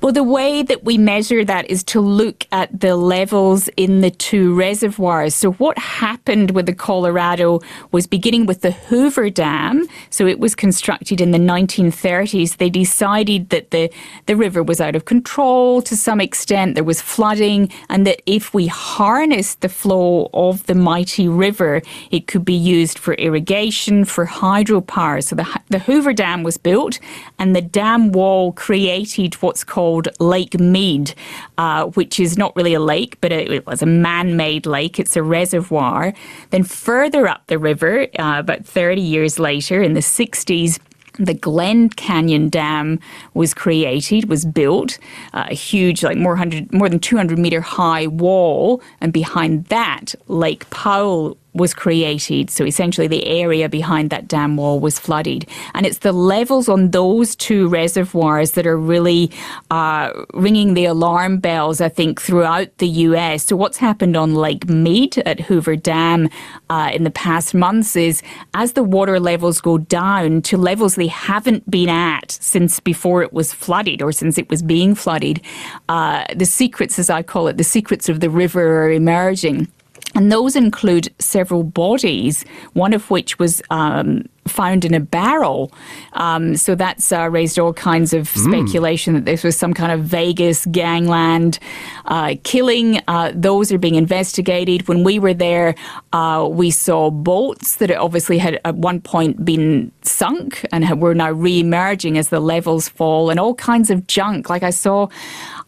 Well, the way that we measure that is to look at the levels in the two reservoirs. So, what happened with the Colorado was beginning with the Hoover Dam. So, it was constructed in the 1930s. They decided that the, the river was out of control to some extent, there was flooding, and that if we harnessed the flow of the mighty river, it could be used for irrigation, for hydropower. So, the, the Hoover Dam was built, and the dam wall created what's called Lake Mead, uh, which is not really a lake, but it, was a man made lake. It's a reservoir. Then further up the river, uh, about 30 years later, in the 60s, the Glen Canyon Dam was created, was built, uh, a huge, like more hundred, more than 200 meter high wall, and behind that, Lake Powell was created. So essentially, the area behind that dam wall was flooded. And it's the levels on those two reservoirs that are really uh, ringing the alarm bells, I think, throughout the US. So, what's happened on Lake Mead at Hoover Dam uh, in the past months is as the water levels go down to levels they haven't been at since before it was flooded or since it was being flooded, uh, the secrets, as I call it, the secrets of the river are emerging. And those include several bodies, one of which was um, found in a barrel. Um, so that's uh, raised all kinds of hmm. speculation mm. that this was some kind of Vegas gangland uh, killing. Uh, those are being investigated. When we were there, uh, we saw boats that obviously had at one point been sunk and were now re-emerging as the levels fall, and all kinds of junk. Like I saw.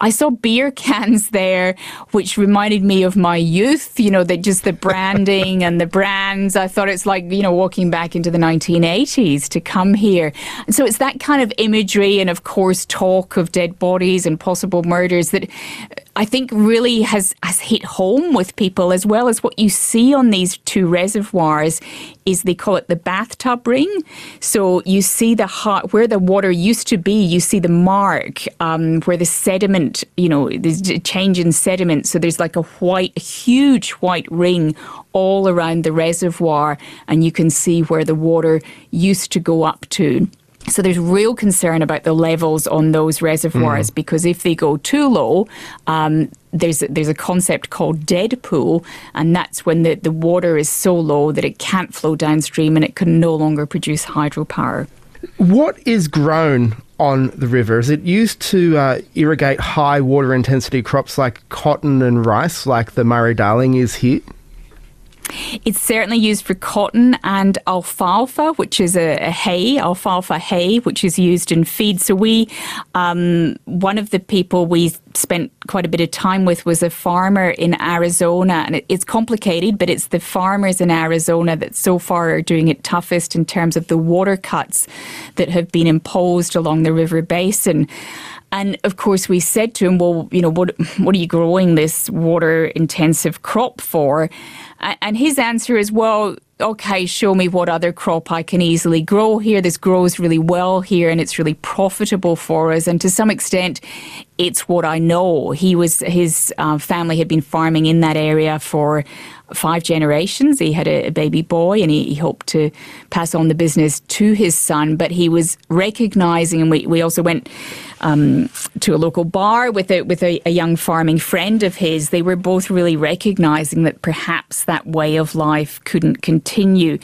I saw beer *laughs* cans there, which reminded me of my youth, you know, that just the *laughs* branding and the brands. I thought it's like, you know, walking back into the 1980s to come here. And so it's that kind of imagery and, of course, talk of dead bodies and possible murders that I think really has, has hit home with people as well as what you see on these two reservoirs is they call it the bathtub ring. So you see the hot, where the water used to be, you see the mark um, where the sediment, you know, there's a change in sediment. So there's like a white, a huge white ring all around the reservoir, and you can see where the water used to go up to. So there's real concern about the levels on those reservoirs mm. because if they go too low, um, there's a, there's a concept called dead pool, and that's when the, the water is so low that it can't flow downstream and it can no longer produce hydropower. What is grown on the river? Is it used to uh, irrigate high water intensity crops like cotton and rice, like the Murray Darling is here? It's certainly used for cotton and alfalfa, which is a, a hay, alfalfa hay, which is used in feed. So we, um, one of the people we spent quite a bit of time with was a farmer in Arizona, and it, it's complicated, but it's the farmers in Arizona that so far are doing it toughest in terms of the water cuts that have been imposed along the river basin. And of course, we said to him, "Well, you know, what what are you growing this water intensive crop for?" And his answer is, "Well, okay, show me what other crop I can easily grow here. This grows really well here, and it's really profitable for us. And to some extent, it's what I know. He was his uh, family had been farming in that area for five generations. He had a, baby boy and he, he, hoped to pass on the business to his son. But he was recognizing, and we, we also went um, to a local bar with a with a, a, young farming friend of his. They were both really recognizing that perhaps that way of life couldn't continue.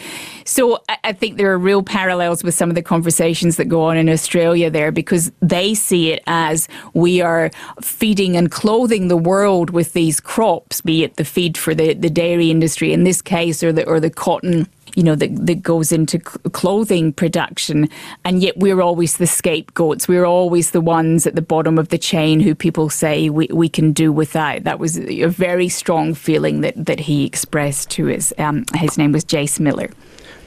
So I, I think there are real parallels with some of the conversations that go on in Australia there because they see it as we are feeding and clothing the world with these crops, be it the feed for the, the dairy industry in this case or the or the cotton you know, that, that goes into clothing production. And yet we're always the scapegoats. We're always the ones at the bottom of the chain who people say we, we can do without. That was a very strong feeling that, that he expressed to his, um, his name was Jace Miller.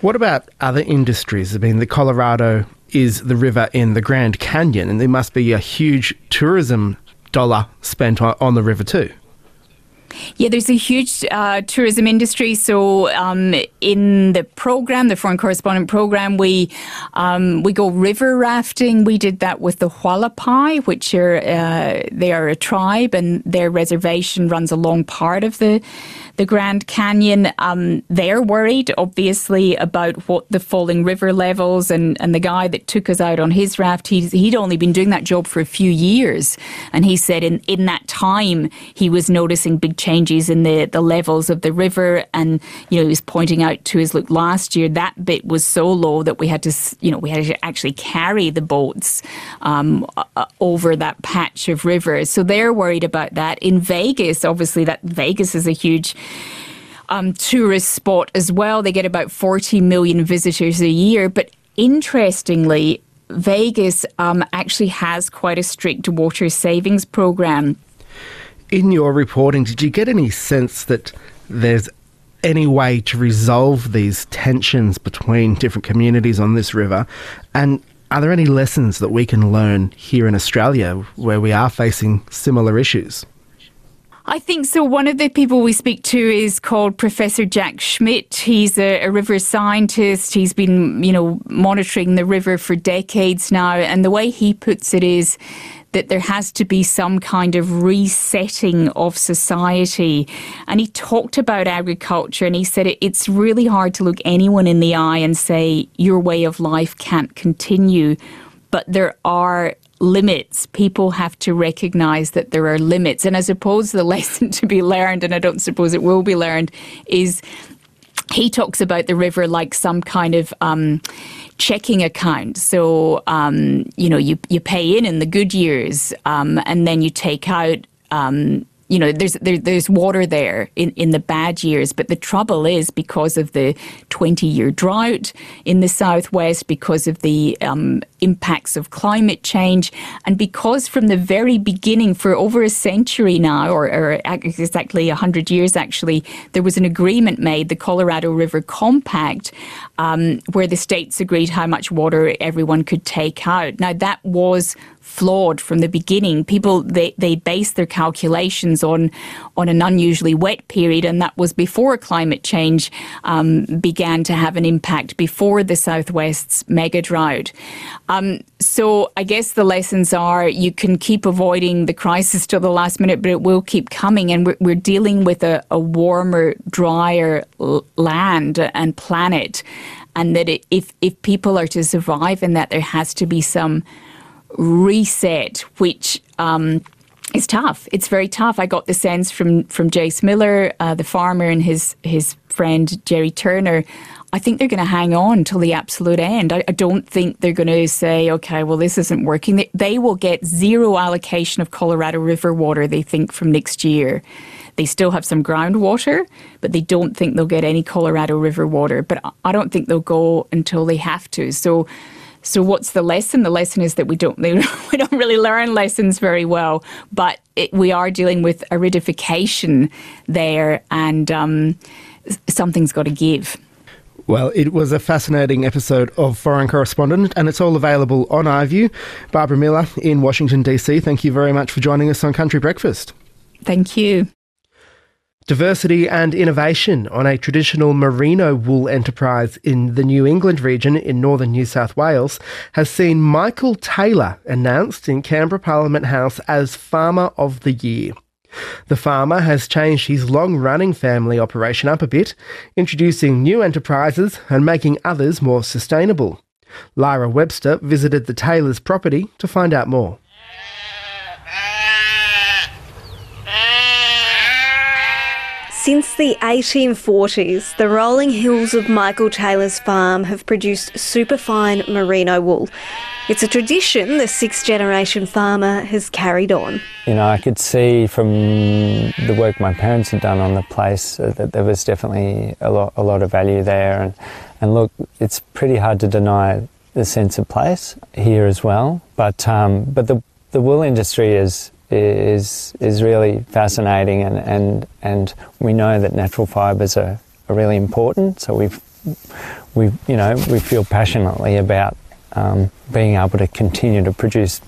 What about other industries? I mean, the Colorado is the river in the Grand Canyon, and there must be a huge tourism dollar spent on, on the river too. Yeah, there's a huge uh, tourism industry. So um, in the program, the foreign correspondent program, we um, we go river rafting. We did that with the Hualapai, which are uh, they are a tribe, and their reservation runs along part of the the Grand Canyon. Um, they're worried, obviously, about what the falling river levels and, and the guy that took us out on his raft, he's, he'd only been doing that job for a few years. And he said in, in that time, he was noticing big changes in the, the levels of the river. And, you know, he was pointing out to us, look, last year that bit was so low that we had to, you know, we had to actually carry the boats um, uh, over that patch of river. So they're worried about that. In Vegas, obviously, that Vegas is a huge um, tourist spot as well. They get about 40 million visitors a year. But interestingly, Vegas um, actually has quite a strict water savings program. In your reporting, did you get any sense that there's any way to resolve these tensions between different communities on this river? And are there any lessons that we can learn here in Australia where we are facing similar issues? I think so. One of the people we speak to is called Professor Jack Schmidt. He's a, a, river scientist. He's been, you know, monitoring the river for decades now. And the way he puts it is that there has to be some kind of resetting of society. And he talked about agriculture and he said it, it's really hard to look anyone in the eye and say, your way of life can't continue. But there are limits. People have to recognize that there are limits. And I suppose the *laughs* lesson to be learned, and I don't suppose it will be learned, is he talks about the river like some kind of um, checking account. So, um, you know, you, you pay in in the good years um, and then you take out um, you know, there's there, there's water there in, in the bad years, but the trouble is because of the 20 year drought in the southwest, because of the um, impacts of climate change, and because from the very beginning, for over a century now, or, or exactly 100 years actually, there was an agreement made, the Colorado River Compact, um, where the states agreed how much water everyone could take out. Now, that was flawed from the beginning. People they, they base their calculations on on an unusually wet period, and that was before climate change um, began to have an impact, before the southwest's mega drought. Um, so I guess the lessons are you can keep avoiding the crisis till the last minute, but it will keep coming, and we're, we're dealing with a, a warmer, drier land and planet, and that if if people are to survive and that, there has to be some reset, which um, is tough. It's very tough. I got the sense from from Jace Miller, uh, the farmer, and his his friend Jerry Turner. I think they're going to hang on till the absolute end. I, I don't think they're going to say, okay, well, this isn't working. They, they will get zero allocation of Colorado River water, they think, from next year. They still have some groundwater, but they don't think they'll get any Colorado River water. But I don't think they'll go until they have to. So so what's the lesson? The lesson is that we don't *laughs* we don't really learn lessons very well, but it, we are dealing with aridification there, and um, something's got to give. Well, it was a fascinating episode of Foreign Correspondent, and it's all available on iView. Barbara Miller in Washington, D.C., thank you very much for joining us on Country Breakfast. Thank you. Diversity and innovation on a traditional merino wool enterprise in the New England region in northern New South Wales has seen Michael Taylor announced in Canberra Parliament House as Farmer of the Year. The farmer has changed his long running family operation up a bit, introducing new enterprises and making others more sustainable. Lara Webster visited the Taylor's property to find out more. Since the 1840s, the rolling hills of Michael Taylor's farm have produced superfine merino wool. It's a tradition the sixth generation farmer has carried on. You know, I could see from the work my parents had done on the place that there was definitely a lot, a lot of value there. And, and look, it's pretty hard to deny the sense of place here as well. But, um, but the, the wool industry is is is really fascinating, and, and, and we know that natural fibres are, are really important. So we've we you know we feel passionately about um, being able to continue to produce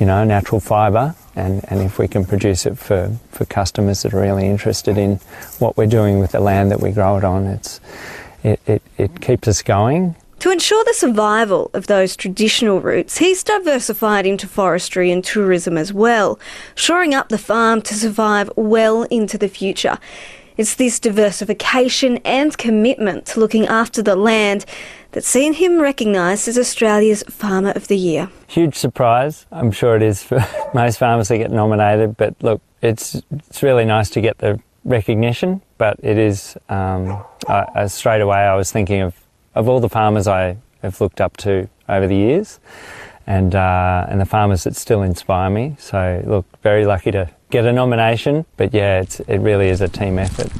you know natural fibre and, and if we can produce it for, for customers that are really interested in what we're doing with the land that we grow it on, it's, it, it, it keeps us going. To ensure the survival of those traditional roots, he's diversified into forestry and tourism as well, shoring up the farm to survive well into the future. It's this diversification and commitment to looking after the land that's seen him recognised as Australia's Farmer of the Year. Huge surprise. I'm sure it is for *laughs* most farmers that get nominated, but look, it's, it's really nice to get the recognition, but it is, um, I, straight away I was thinking of, of all the farmers I have looked up to over the years and, uh, and the farmers that still inspire me. So, look, very lucky to get a nomination, but yeah, it's, it really is a team effort.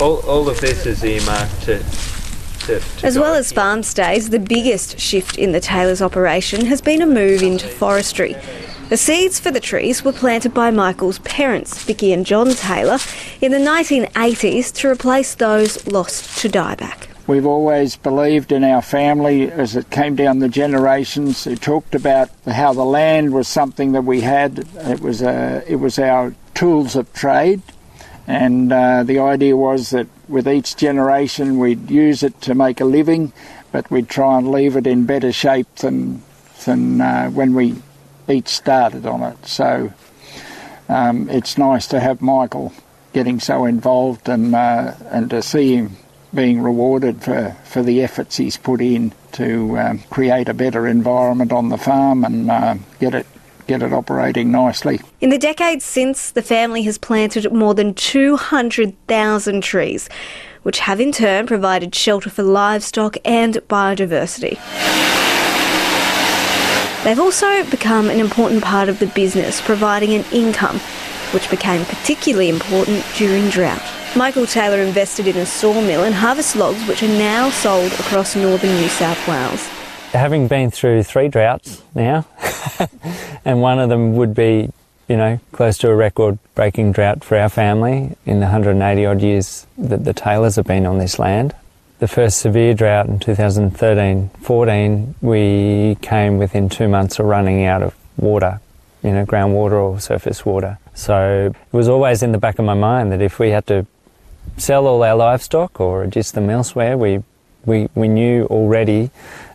All, all of this is earmarked to as well as farm stays, the biggest shift in the Taylor's operation has been a move into forestry. The seeds for the trees were planted by Michael's parents, Vicky and John Taylor, in the 1980s to replace those lost to dieback. We've always believed in our family as it came down the generations. It talked about how the land was something that we had. It was, a, it was our tools of trade. And uh, the idea was that with each generation we'd use it to make a living, but we'd try and leave it in better shape than, than uh, when we each started on it. So um, it's nice to have Michael getting so involved and, uh, and to see him being rewarded for, for the efforts he's put in to um, create a better environment on the farm and uh, get it get it operating nicely. In the decades since, the family has planted more than 200,000 trees, which have in turn provided shelter for livestock and biodiversity. They've also become an important part of the business, providing an income, which became particularly important during drought. Michael Taylor invested in a sawmill and harvest logs, which are now sold across northern New South Wales having been through three droughts now, *laughs* and one of them would be, you know, close to a record breaking drought for our family in the 180 odd years that the Taylors have been on this land. The first severe drought in 2013 14, we came within two months of running out of water, you know, groundwater or surface water. So it was always in the back of my mind that if we had to sell all our livestock or reduce them elsewhere, we, we, we knew already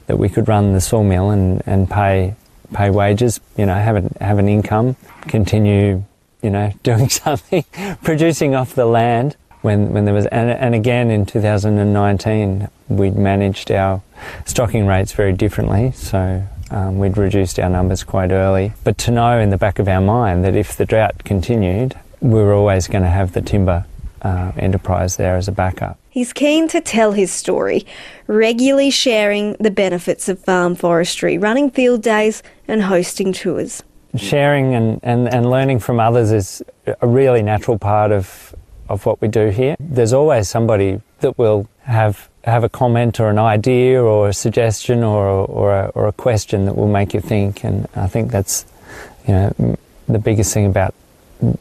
that we could run the sawmill and, and pay pay wages, you know, have an have an income, continue, you know, *laughs* doing something, producing off the land. When when there was and, and again in 2019 we'd managed our stocking rates very differently, so um, we'd reduced our numbers quite early. But to know in the back of our mind that if the drought continued, we were always going to have the timber uh, enterprise there as a backup. He's keen to tell his story, regularly sharing the benefits of farm forestry, running field days and hosting tours. Sharing and, and, and learning from others is a really natural part of, of what we do here. There's always somebody that will have have a comment or an idea or a suggestion or, or, a, or a question that will make you think. And I think that's, you know, the biggest thing about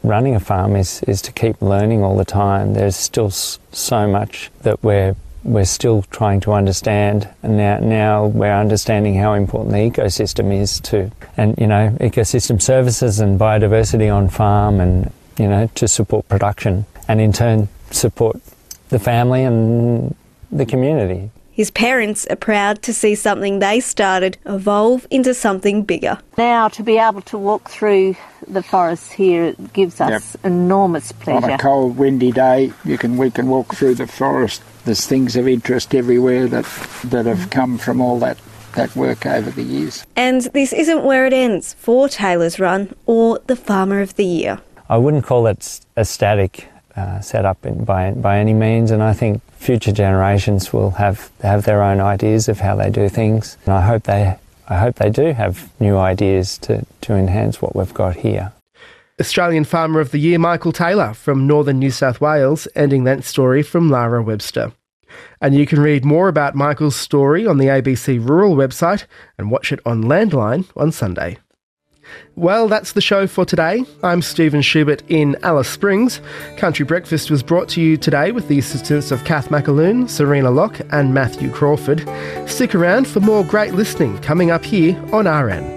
running a farm is, is to keep learning all the time. There's still so much that we're we're still trying to understand, and now now we're understanding how important the ecosystem is to, and you know, ecosystem services and biodiversity on farm, and you know, to support production, and in turn support the family and the community. His parents are proud to see something they started evolve into something bigger. Now, to be able to walk through the forest here it gives us yep. enormous pleasure. On a cold, windy day, you can we can walk through the forest. There's things of interest everywhere that that have come from all that that work over the years. And this isn't where it ends for Taylor's Run or the Farmer of the Year. I wouldn't call it a static uh, set up in, by by any means, and I think future generations will have have their own ideas of how they do things, and I hope they I hope they do have new ideas to, to enhance what we've got here. Australian Farmer of the Year Michael Taylor from northern New South Wales, ending that story from Lara Webster. And you can read more about Michael's story on the ABC Rural website and watch it on Landline on Sunday. Well, that's the show for today. I'm Stephen Schubert in Alice Springs. Country Breakfast was brought to you today with the assistance of Kath McAloon, Serena Locke, and Matthew Crawford. Stick around for more great listening coming up here on RN.